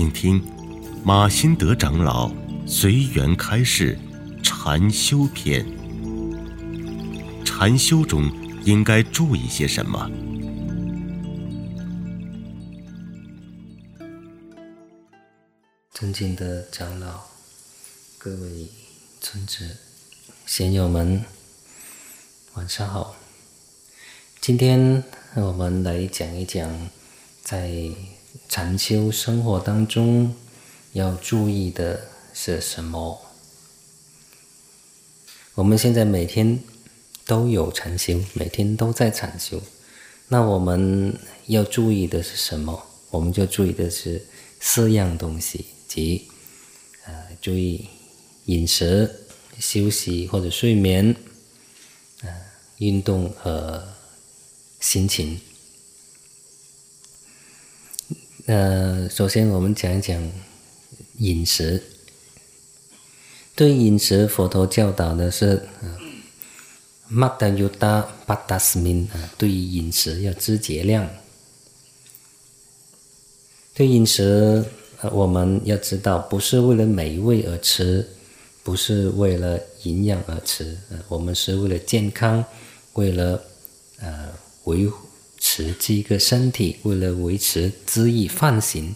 请听马新德长老随缘开示禅修篇。禅修中应该注意些什么？尊敬的长老、各位尊者、贤友们，晚上好。今天我们来讲一讲，在禅修生活当中要注意的是什么？我们现在每天都有禅修，每天都在禅修。那我们要注意的是什么？我们就注意的是四样东西。即，呃，注意饮食、休息或者睡眠，呃，运动和心情。呃，首先我们讲一讲饮食。对饮食，佛陀教导的是，玛达尤达巴达斯明啊，对于饮食要知节量。对饮食。我们要知道，不是为了美味而吃，不是为了营养而吃，我们是为了健康，为了呃维护持这个身体，为了维持恣意放行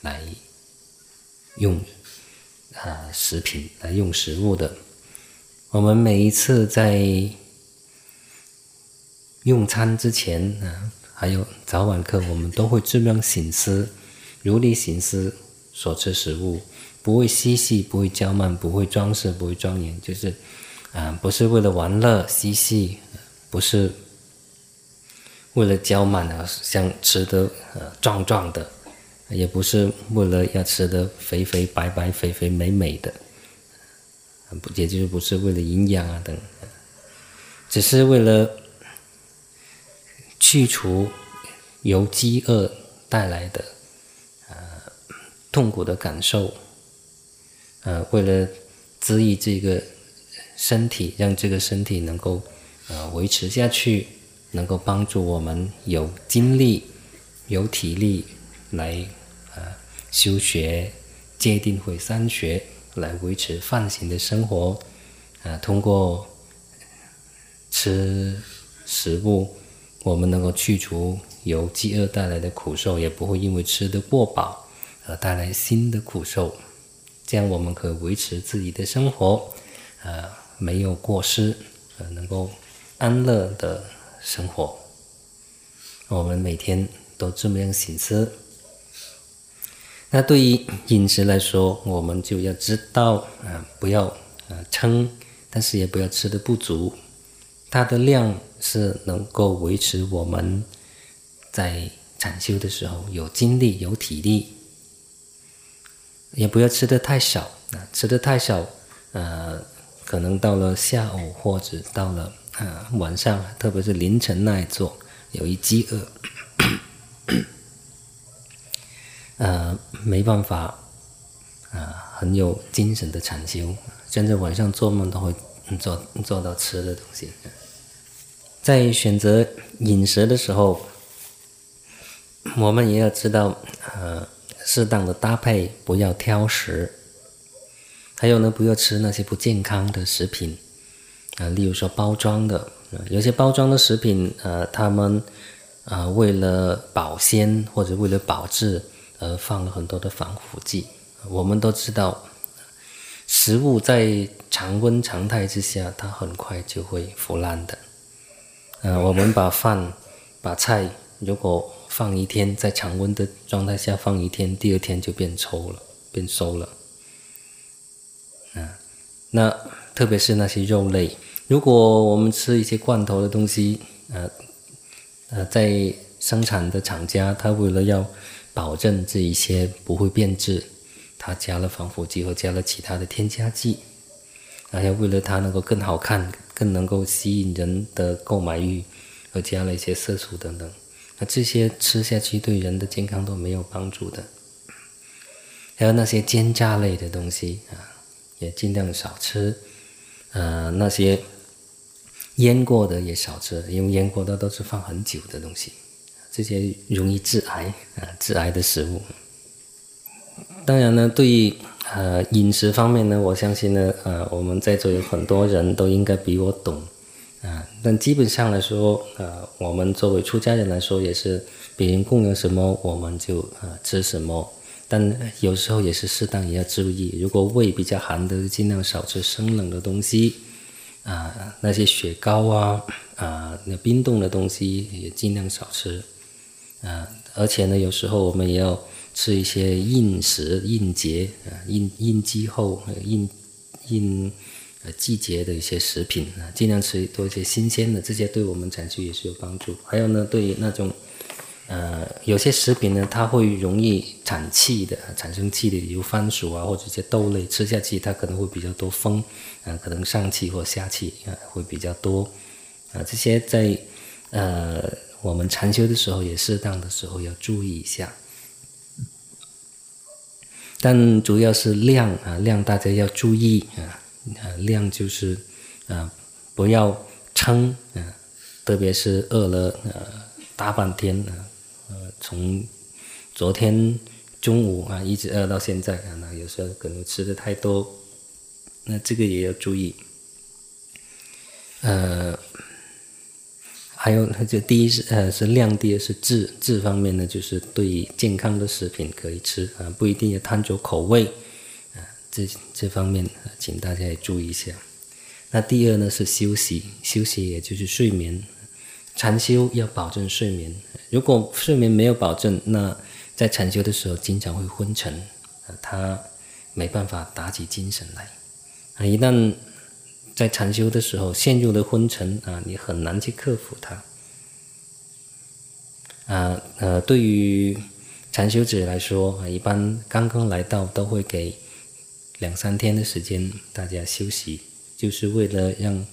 来用啊食品来用食物的。我们每一次在用餐之前啊，还有早晚课，我们都会这样醒思。如理行思所吃食物，不会嬉戏，不会娇慢，不会装饰，不会庄严，就是，啊，不是为了玩乐嬉戏，不是为了娇慢而想吃的呃壮壮的，也不是为了要吃的肥肥白白、肥肥美美的，不，也就是不是为了营养啊等，只是为了去除由饥饿带来的呃。痛苦的感受，呃，为了治愈这个身体，让这个身体能够呃维持下去，能够帮助我们有精力、有体力来呃修学戒定慧三学，来维持放行的生活。啊，通过吃食物，我们能够去除由饥饿带来的苦受，也不会因为吃的过饱。而带来新的苦受，这样我们可以维持自己的生活，呃，没有过失，呃，能够安乐的生活。我们每天都这么样行思。那对于饮食来说，我们就要知道，啊，不要啊撑，但是也不要吃的不足，它的量是能够维持我们在禅修的时候有精力、有体力。也不要吃的太少啊，吃的太少，呃，可能到了下午或者到了啊晚上，特别是凌晨那一座，有一饥饿，呃，没办法，啊，很有精神的禅修，甚至晚上做梦都会做做到吃的东西。在选择饮食的时候，我们也要知道，呃。适当的搭配，不要挑食。还有呢，不要吃那些不健康的食品啊，例如说包装的，有些包装的食品，呃，他们啊为了保鲜或者为了保质，而放了很多的防腐剂。我们都知道，食物在常温常态之下，它很快就会腐烂的。呃，我们把饭、把菜，如果放一天，在常温的状态下放一天，第二天就变臭了，变馊了。啊，那特别是那些肉类，如果我们吃一些罐头的东西，呃，呃，在生产的厂家，他为了要保证这一些不会变质，他加了防腐剂或加了其他的添加剂，然后为了它能够更好看，更能够吸引人的购买欲，而加了一些色素等等。那这些吃下去对人的健康都没有帮助的，还有那些煎炸类的东西啊，也尽量少吃。呃，那些腌过的也少吃，因为腌过的都是放很久的东西，这些容易致癌啊，致癌的食物。当然呢，对于呃饮食方面呢，我相信呢，呃，我们在座有很多人都应该比我懂啊。但基本上来说，呃，我们作为出家人来说，也是别人供养什么，我们就呃吃什么。但有时候也是适当也要注意，如果胃比较寒的，尽量少吃生冷的东西啊，那些雪糕啊啊，那冰冻的东西也尽量少吃啊。而且呢，有时候我们也要吃一些应时应节啊，应应季候应应季节的一些食品啊，尽量吃多一些新鲜的，这些对我们产修也是有帮助。还有呢，对于那种。呃，有些食品呢，它会容易产气的，产生气的，比如番薯啊，或者一些豆类，吃下去它可能会比较多风，啊，可能上气或下气啊会比较多，啊，这些在呃我们禅修的时候也适当的时候要注意一下，但主要是量啊量大家要注意啊啊量就是啊不要撑啊，特别是饿了呃大半天啊。呃从昨天中午啊一直饿到现在啊，有时候可能吃的太多，那这个也要注意。呃，还有就第一是呃是量，第二是质质方面呢，就是对健康的食品可以吃啊，不一定要贪着口味啊，这这方面请大家也注意一下。那第二呢是休息，休息也就是睡眠。禅修要保证睡眠，如果睡眠没有保证，那在禅修的时候经常会昏沉，啊，他没办法打起精神来，啊，一旦在禅修的时候陷入了昏沉，啊，你很难去克服它，啊，呃，对于禅修者来说，啊，一般刚刚来到都会给两三天的时间大家休息，就是为了让。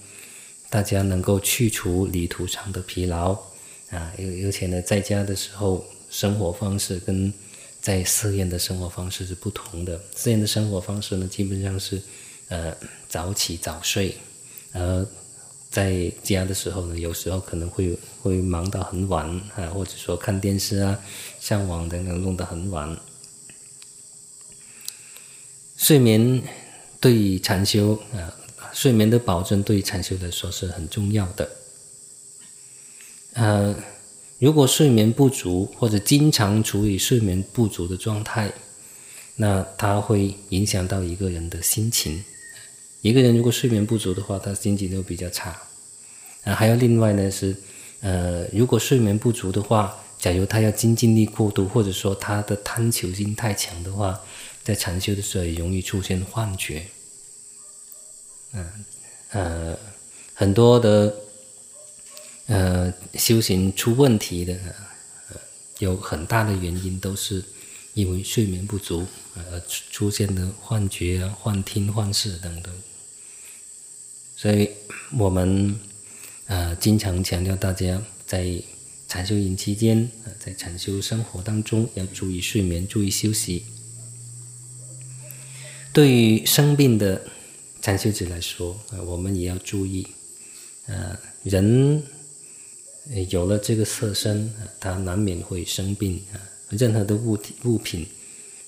大家能够去除旅途上的疲劳啊，而且呢，在家的时候生活方式跟在寺院的生活方式是不同的。寺院的生活方式呢，基本上是呃早起早睡，而在家的时候呢，有时候可能会会忙到很晚啊，或者说看电视啊、上网等等弄得很晚。睡眠对禅修啊。睡眠的保证对禅修来说是很重要的。呃，如果睡眠不足或者经常处于睡眠不足的状态，那它会影响到一个人的心情。一个人如果睡眠不足的话，他心情就比较差。啊，还有另外呢是，呃，如果睡眠不足的话，假如他要精进力过度，或者说他的贪求心太强的话，在禅修的时候也容易出现幻觉。嗯，呃，很多的呃修行出问题的，呃，有很大的原因都是因为睡眠不足而出现的幻觉、幻听、幻视等等。所以我们呃经常强调大家在禅修营期间，在禅修生活当中要注意睡眠，注意休息。对于生病的。禅修者来说，啊，我们也要注意，呃，人有了这个色身，它难免会生病啊。任何的物体物品，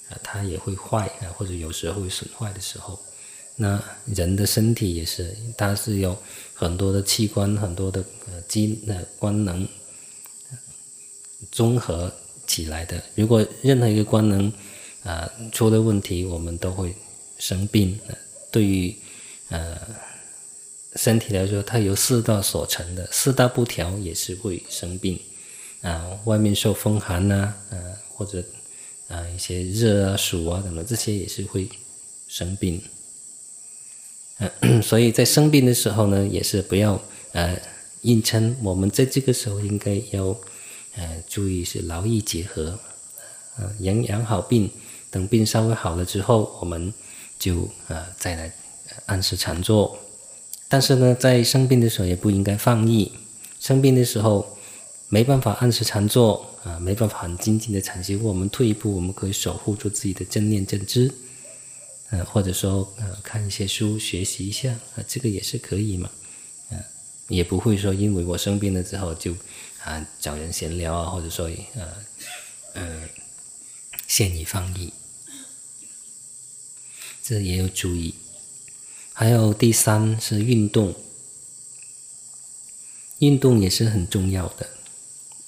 啊，它也会坏啊，或者有时候会损坏的时候，那人的身体也是，它是有很多的器官，很多的呃机呃官能综合起来的。如果任何一个官能啊出了问题，我们都会生病。对于呃身体来说，它由四大所成的，四大不调也是会生病啊。外面受风寒呐，呃或者啊一些热啊、暑啊等等，这些也是会生病。嗯 所以在生病的时候呢，也是不要呃硬撑。我们在这个时候应该要呃注意是劳逸结合，呃养养好病，等病稍微好了之后，我们就呃再来。按时禅坐，但是呢，在生病的时候也不应该放逸。生病的时候没办法按时禅坐啊，没办法很精进的禅修，我们退一步，我们可以守护住自己的正念正知，呃，或者说呃看一些书学习一下啊，这个也是可以嘛，啊，也不会说因为我生病了之后就啊找人闲聊啊，或者说呃呃，限于放逸。这也要注意。还有第三是运动，运动也是很重要的。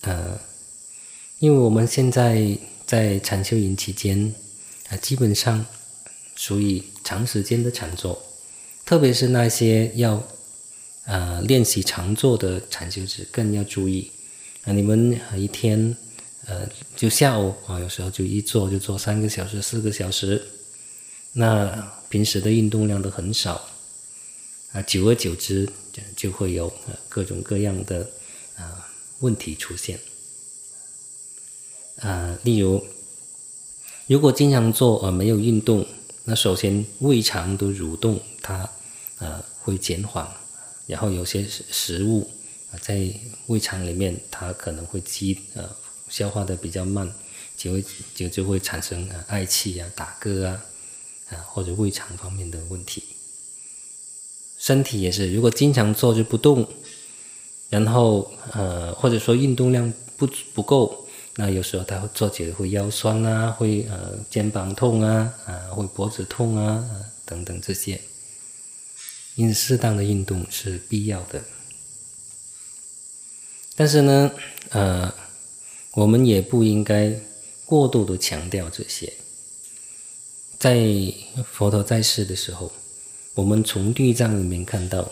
呃，因为我们现在在禅修营期间啊，基本上属于长时间的禅坐，特别是那些要呃练习长坐的禅修者更要注意啊。你们一天呃就下午啊，有时候就一坐就坐三个小时、四个小时，那平时的运动量都很少。啊，久而久之，就会有各种各样的啊问题出现。啊，例如，如果经常做而没有运动，那首先胃肠的蠕动它呃会减缓，然后有些食食物啊在胃肠里面它可能会积呃消化的比较慢，就会就就会产生啊嗳气啊打嗝啊或者胃肠方面的问题。身体也是，如果经常坐着不动，然后呃，或者说运动量不不够，那有时候他会坐起来会腰酸啊，会呃肩膀痛啊，啊会脖子痛啊，等等这些。因此，适当的运动是必要的。但是呢，呃，我们也不应该过度的强调这些。在佛陀在世的时候。我们从地藏里面看到，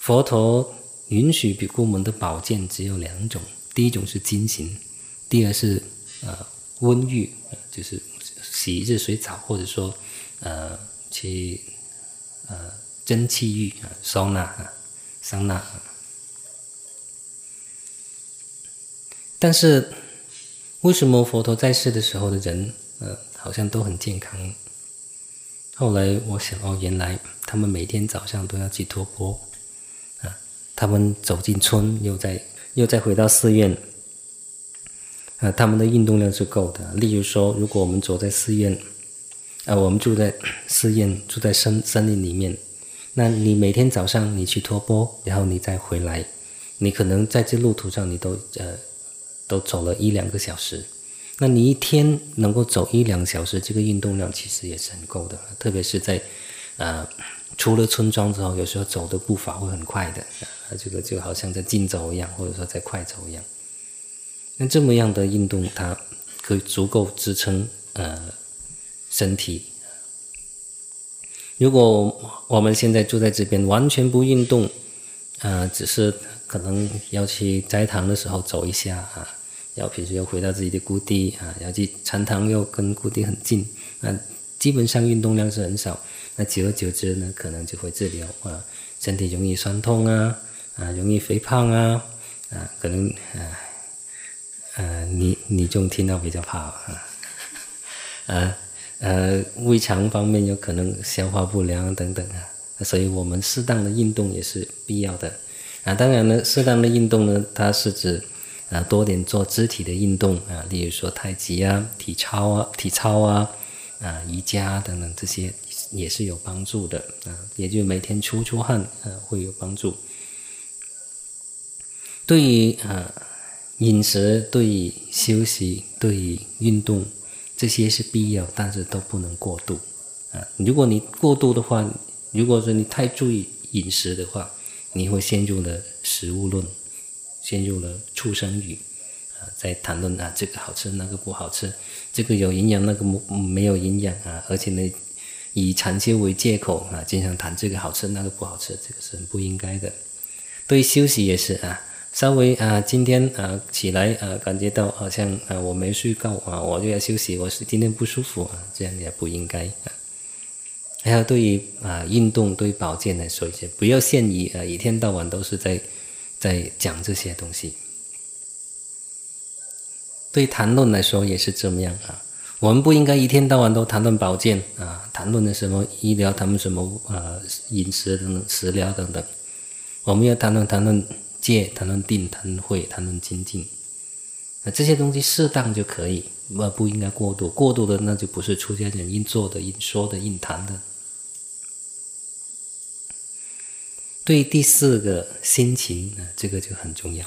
佛陀允许比丘们的保健只有两种，第一种是金行，第二是呃温浴，就是洗热水澡，或者说呃去呃蒸汽浴啊，桑拿啊，桑拿。但是为什么佛陀在世的时候的人呃好像都很健康？后来我想哦，原来他们每天早上都要去托钵，啊，他们走进村，又再又再回到寺院，啊，他们的运动量是够的。例如说，如果我们走在寺院，啊，我们住在寺院，住在森森林里面，那你每天早上你去托钵，然后你再回来，你可能在这路途上你都呃都走了一两个小时。那你一天能够走一两小时，这个运动量其实也是很够的。特别是在，呃，出了村庄之后，有时候走的步伐会很快的，啊，这个就好像在竞走一样，或者说在快走一样。那这么样的运动，它可以足够支撑呃身体。如果我们现在住在这边，完全不运动，啊，只是可能要去斋堂的时候走一下啊。要平时要回到自己的故地啊，要去禅堂又跟故地很近，那基本上运动量是很少。那久而久之呢，可能就会滞留啊，身体容易酸痛啊，啊，容易肥胖啊，啊，可能啊，呃，你你就听到比较怕啊，呃呃，胃肠方面有可能消化不良等等啊，所以我们适当的运动也是必要的啊。当然呢，适当的运动呢，它是指。啊，多点做肢体的运动啊，例如说太极啊、体操啊、体操啊、啊瑜伽等等，这些也是有帮助的啊。也就每天出出汗啊，会有帮助。对于啊饮食、对于休息、对于运动，这些是必要，但是都不能过度啊。如果你过度的话，如果说你太注意饮食的话，你会陷入了食物论。陷入了畜生语，啊，在谈论啊，这个好吃，那个不好吃，这个有营养，那个没没有营养啊，而且呢，以禅修为借口啊，经常谈这个好吃，那个不好吃，这个是很不应该的。对休息也是啊，稍微啊，今天啊起来啊，感觉到好像啊我没睡够啊，我就要休息，我是今天不舒服啊，这样也不应该啊。还有对于啊运动对保健来说一些，不要限于啊一天到晚都是在。在讲这些东西，对谈论来说也是这么样啊。我们不应该一天到晚都谈论保健啊，谈论的什么医疗，谈论什么啊饮食等等食疗等等。我们要谈论谈论戒，谈论定，谈论慧，谈论精进。那这些东西适当就可以，不不应该过度。过度的那就不是出家人应做的、应说的、应谈的。对第四个心情啊，这个就很重要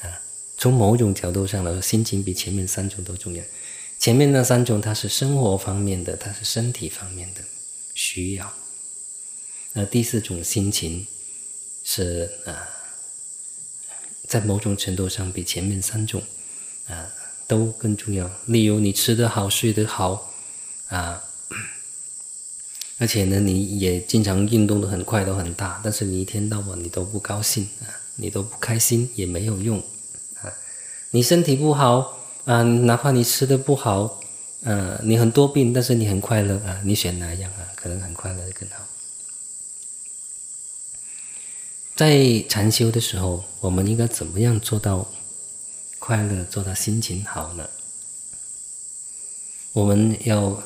啊。从某种角度上来说，心情比前面三种都重要。前面那三种它是生活方面的，它是身体方面的需要。那第四种心情是啊，在某种程度上比前面三种啊都更重要。例如你吃得好，睡得好啊，而且呢，你也经常运动的很快，都很大，但是你一天到晚你都不高兴啊，你都不开心也没有用啊。你身体不好啊，哪怕你吃的不好，啊，你很多病，但是你很快乐啊，你选哪样啊？可能很快乐更好。在禅修的时候，我们应该怎么样做到快乐，做到心情好呢？我们要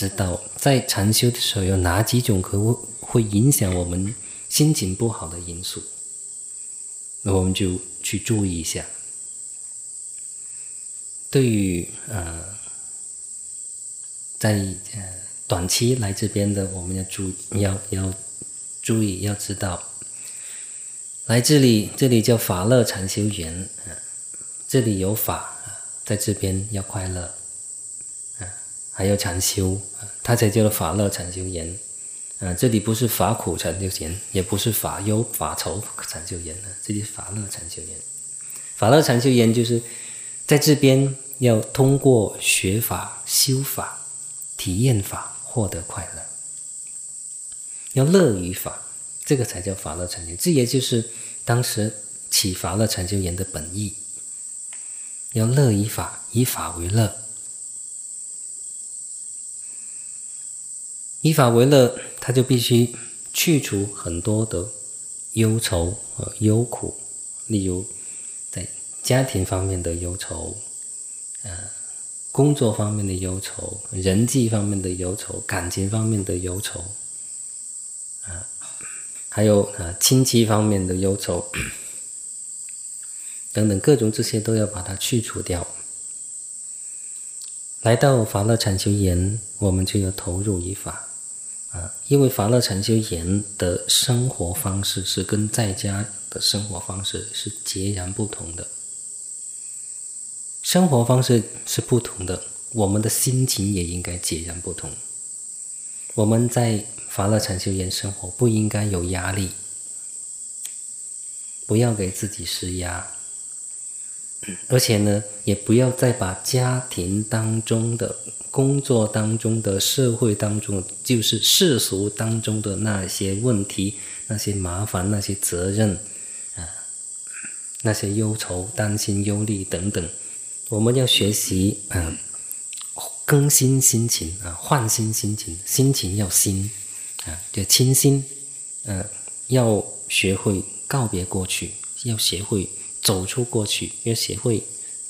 知道，在禅修的时候有哪几种可会会影响我们心情不好的因素，那我们就去注意一下。对于呃，在呃短期来这边的，我们要注要要注意，要知道。来这里，这里叫法乐禅修园，这里有法，在这边要快乐，还要禅修，他，才叫做法乐禅修人，啊，这里不是法苦禅修人，也不是法忧法愁禅修人，啊，这里是法乐禅修人。法乐禅修人就是在这边要通过学法、修法、体验法，获得快乐，要乐于法。这个才叫法乐禅修，这也就是当时启发了禅修人的本意。要乐于法，以法为乐，以法为乐，他就必须去除很多的忧愁和忧苦，例如在家庭方面的忧愁，呃，工作方面的忧愁，人际方面的忧愁，感情方面的忧愁。啊还有啊，亲戚方面的忧愁等等，各种这些都要把它去除掉。来到法乐禅修营，我们就要投入于法啊，因为法乐禅修营的生活方式是跟在家的生活方式是截然不同的。生活方式是不同的，我们的心情也应该截然不同。我们在。法乐禅修营生活不应该有压力，不要给自己施压，而且呢，也不要再把家庭当中的、工作当中的、社会当中，就是世俗当中的那些问题、那些麻烦、那些责任啊、那些忧愁、担心、忧虑等等，我们要学习啊，更新心情啊，换新心情，心情要新。啊，就清新，呃，要学会告别过去，要学会走出过去，要学会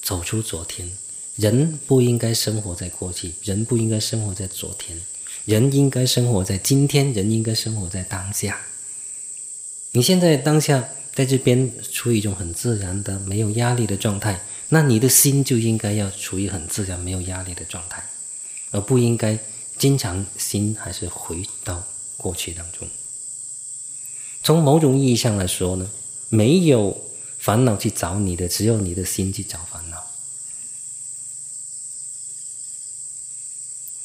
走出昨天。人不应该生活在过去，人不应该生活在昨天，人应该生活在今天，人应该生活在当下。你现在当下在这边处于一种很自然的、没有压力的状态，那你的心就应该要处于很自然、没有压力的状态，而不应该经常心还是回到。过去当中，从某种意义上来说呢，没有烦恼去找你的，只有你的心去找烦恼。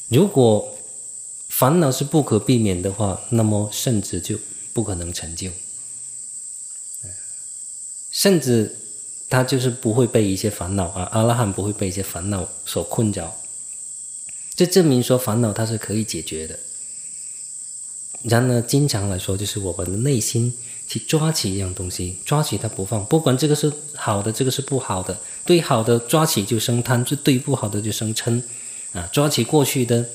如果烦恼是不可避免的话，那么甚至就不可能成就。甚至他就是不会被一些烦恼啊，阿拉汉不会被一些烦恼所困扰。这证明说烦恼它是可以解决的。然而，经常来说，就是我们的内心去抓起一样东西，抓起它不放，不管这个是好的，这个是不好的。对好的抓起就生贪，对不好的就生嗔，啊，抓起过去的，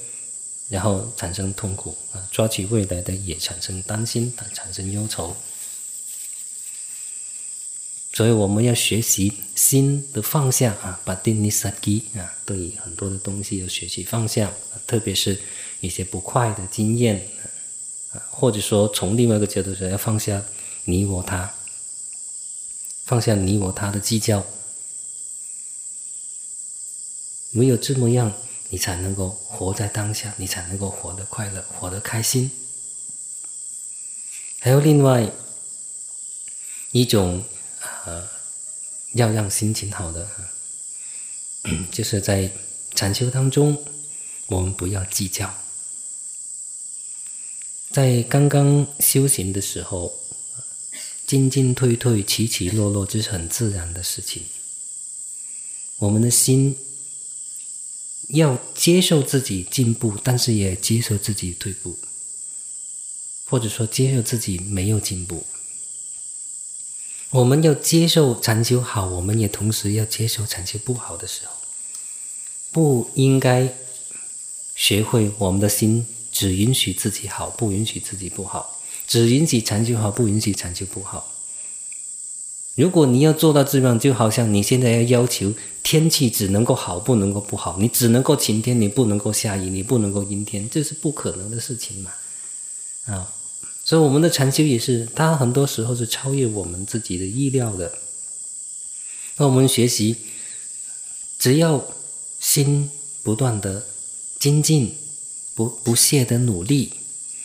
然后产生痛苦，啊，抓起未来的也产生担心，产生忧愁。所以我们要学习心的放下啊，把定尼萨基啊，对很多的东西要学习放下，特别是一些不快的经验。啊或者说，从另外一个角度说，要放下你我他，放下你我他的计较，唯有这么样，你才能够活在当下，你才能够活得快乐，活得开心。还有另外一种，呃，要让心情好的，就是在禅修当中，我们不要计较。在刚刚修行的时候，进进退退、起起落落，这是很自然的事情。我们的心要接受自己进步，但是也接受自己退步，或者说接受自己没有进步。我们要接受禅修好，我们也同时要接受禅修不好的时候。不应该学会我们的心只允许自己好，不允许自己不好；只允许禅修好，不允许禅修不好。如果你要做到这样，就好像你现在要要求天气只能够好，不能够不好，你只能够晴天，你不能够下雨，你不能够阴天，这是不可能的事情嘛？啊，所以我们的禅修也是，它很多时候是超越我们自己的意料的。那我们学习，只要。心不断的精进，不不懈的努力。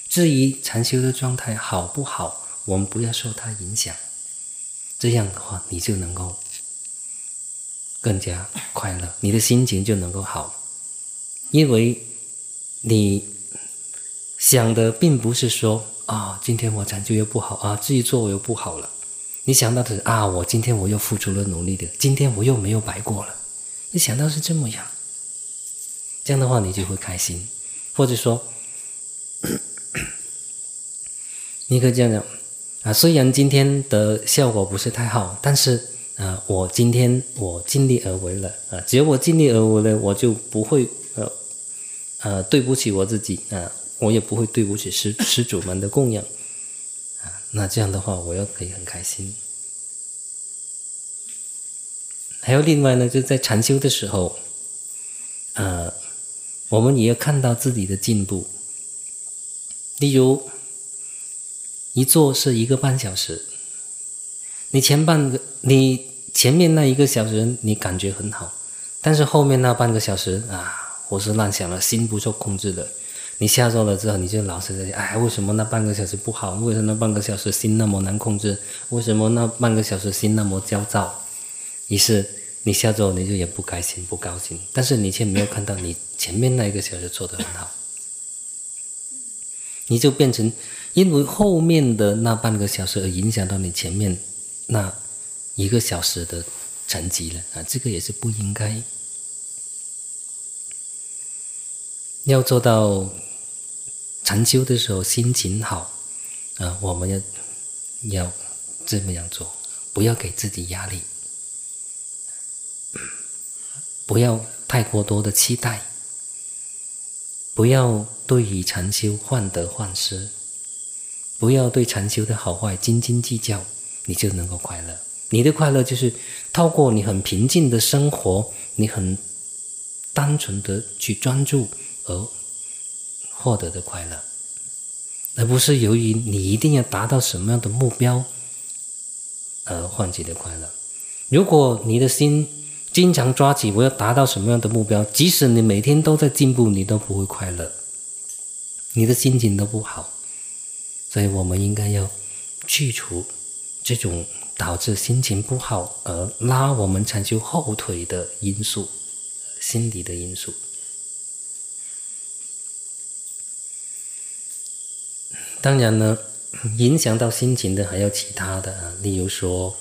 至于禅修的状态好不好，我们不要受它影响。这样的话，你就能够更加快乐，你的心情就能够好。因为你想的并不是说啊，今天我禅修又不好啊，自己做我又不好了。你想到的是啊，我今天我又付出了努力的，今天我又没有白过了。你想到是这么样，这样的话你就会开心，或者说，你可以这样讲啊，虽然今天的效果不是太好，但是啊，我今天我尽力而为了啊，只要我尽力而为了，我就不会呃呃对不起我自己啊，我也不会对不起施施主们的供养啊，那这样的话，我又可以很开心。还有另外呢，就在禅修的时候，呃，我们也要看到自己的进步。例如，一坐是一个半小时，你前半个，你前面那一个小时你感觉很好，但是后面那半个小时啊，胡思乱想了，心不受控制的。你下坐了之后，你就老是在想，哎，为什么那半个小时不好？为什么那半个小时心那么难控制？为什么那半个小时心那么焦躁？于是你下周你就也不开心不高兴，但是你却没有看到你前面那一个小时做的很好，你就变成因为后面的那半个小时而影响到你前面那一个小时的成绩了啊！这个也是不应该。要做到禅修的时候心情好啊，我们要要这么样做，不要给自己压力。不要太过多的期待，不要对于禅修患得患失，不要对禅修的好坏斤斤计较，你就能够快乐。你的快乐就是透过你很平静的生活，你很单纯的去专注而获得的快乐，而不是由于你一定要达到什么样的目标而唤起的快乐。如果你的心，经常抓起我要达到什么样的目标，即使你每天都在进步，你都不会快乐，你的心情都不好。所以我们应该要去除这种导致心情不好而拉我们长修后腿的因素，心理的因素。当然呢，影响到心情的还有其他的啊，例如说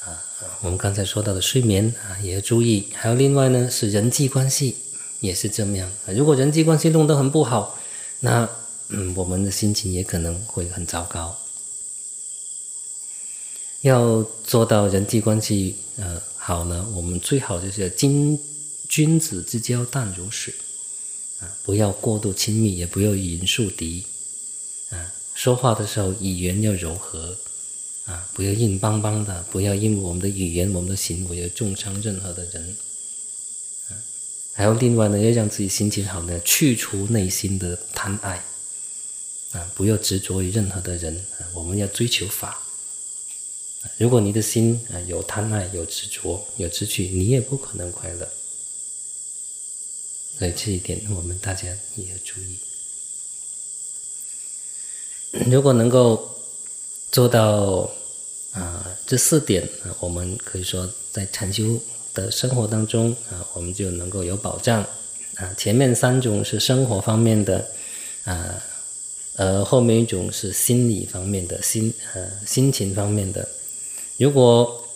啊。我们刚才说到的睡眠啊，也要注意。还有另外呢，是人际关系也是这么样。如果人际关系弄得很不好，那嗯，我们的心情也可能会很糟糕。要做到人际关系呃好呢，我们最好就是君君子之交淡如水啊，不要过度亲密，也不要与人树敌啊。说话的时候语言要柔和。啊，不要硬邦邦的，不要因为我们的语言、我们的行为而重伤任何的人。啊，还有另外呢，要让自己心情好呢，去除内心的贪爱。啊，不要执着于任何的人。啊，我们要追求法。如果你的心啊有贪爱、有执着、有执取，你也不可能快乐。所以这一点，我们大家也要注意。如果能够。做到啊，这四点，我们可以说在禅修的生活当中啊，我们就能够有保障。啊，前面三种是生活方面的，啊，呃，后面一种是心理方面的，心呃心情方面的。如果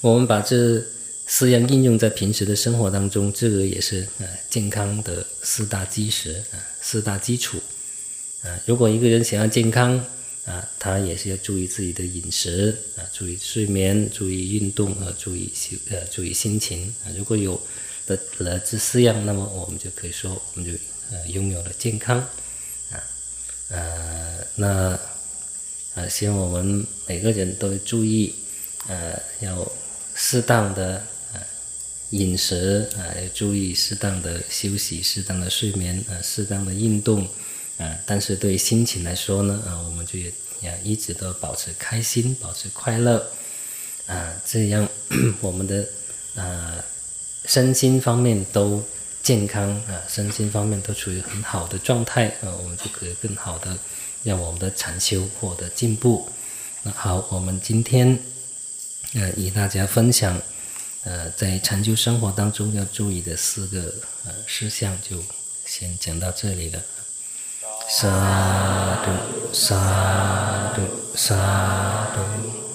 我们把这四样应用在平时的生活当中，这个也是呃健康的四大基石啊，四大基础啊。如果一个人想要健康啊，他也是要注意自己的饮食啊，注意睡眠，注意运动和注意心呃注意心情啊。如果有的了这四样，那么我们就可以说，我们就呃拥有了健康呃那呃希望我们每个人都注意呃要适当的饮食啊，要注意适当的休息、适当的睡眠啊、适当的运动啊。但是对心情来说呢啊，我们就要一直都保持开心、保持快乐啊，这样我们的呃。身心方面都健康啊，身心方面都处于很好的状态啊，我们就可以更好的让我们的禅修获得进步。那好，我们今天呃与大家分享呃在禅修生活当中要注意的四个呃事项，就先讲到这里了。沙度沙度沙度。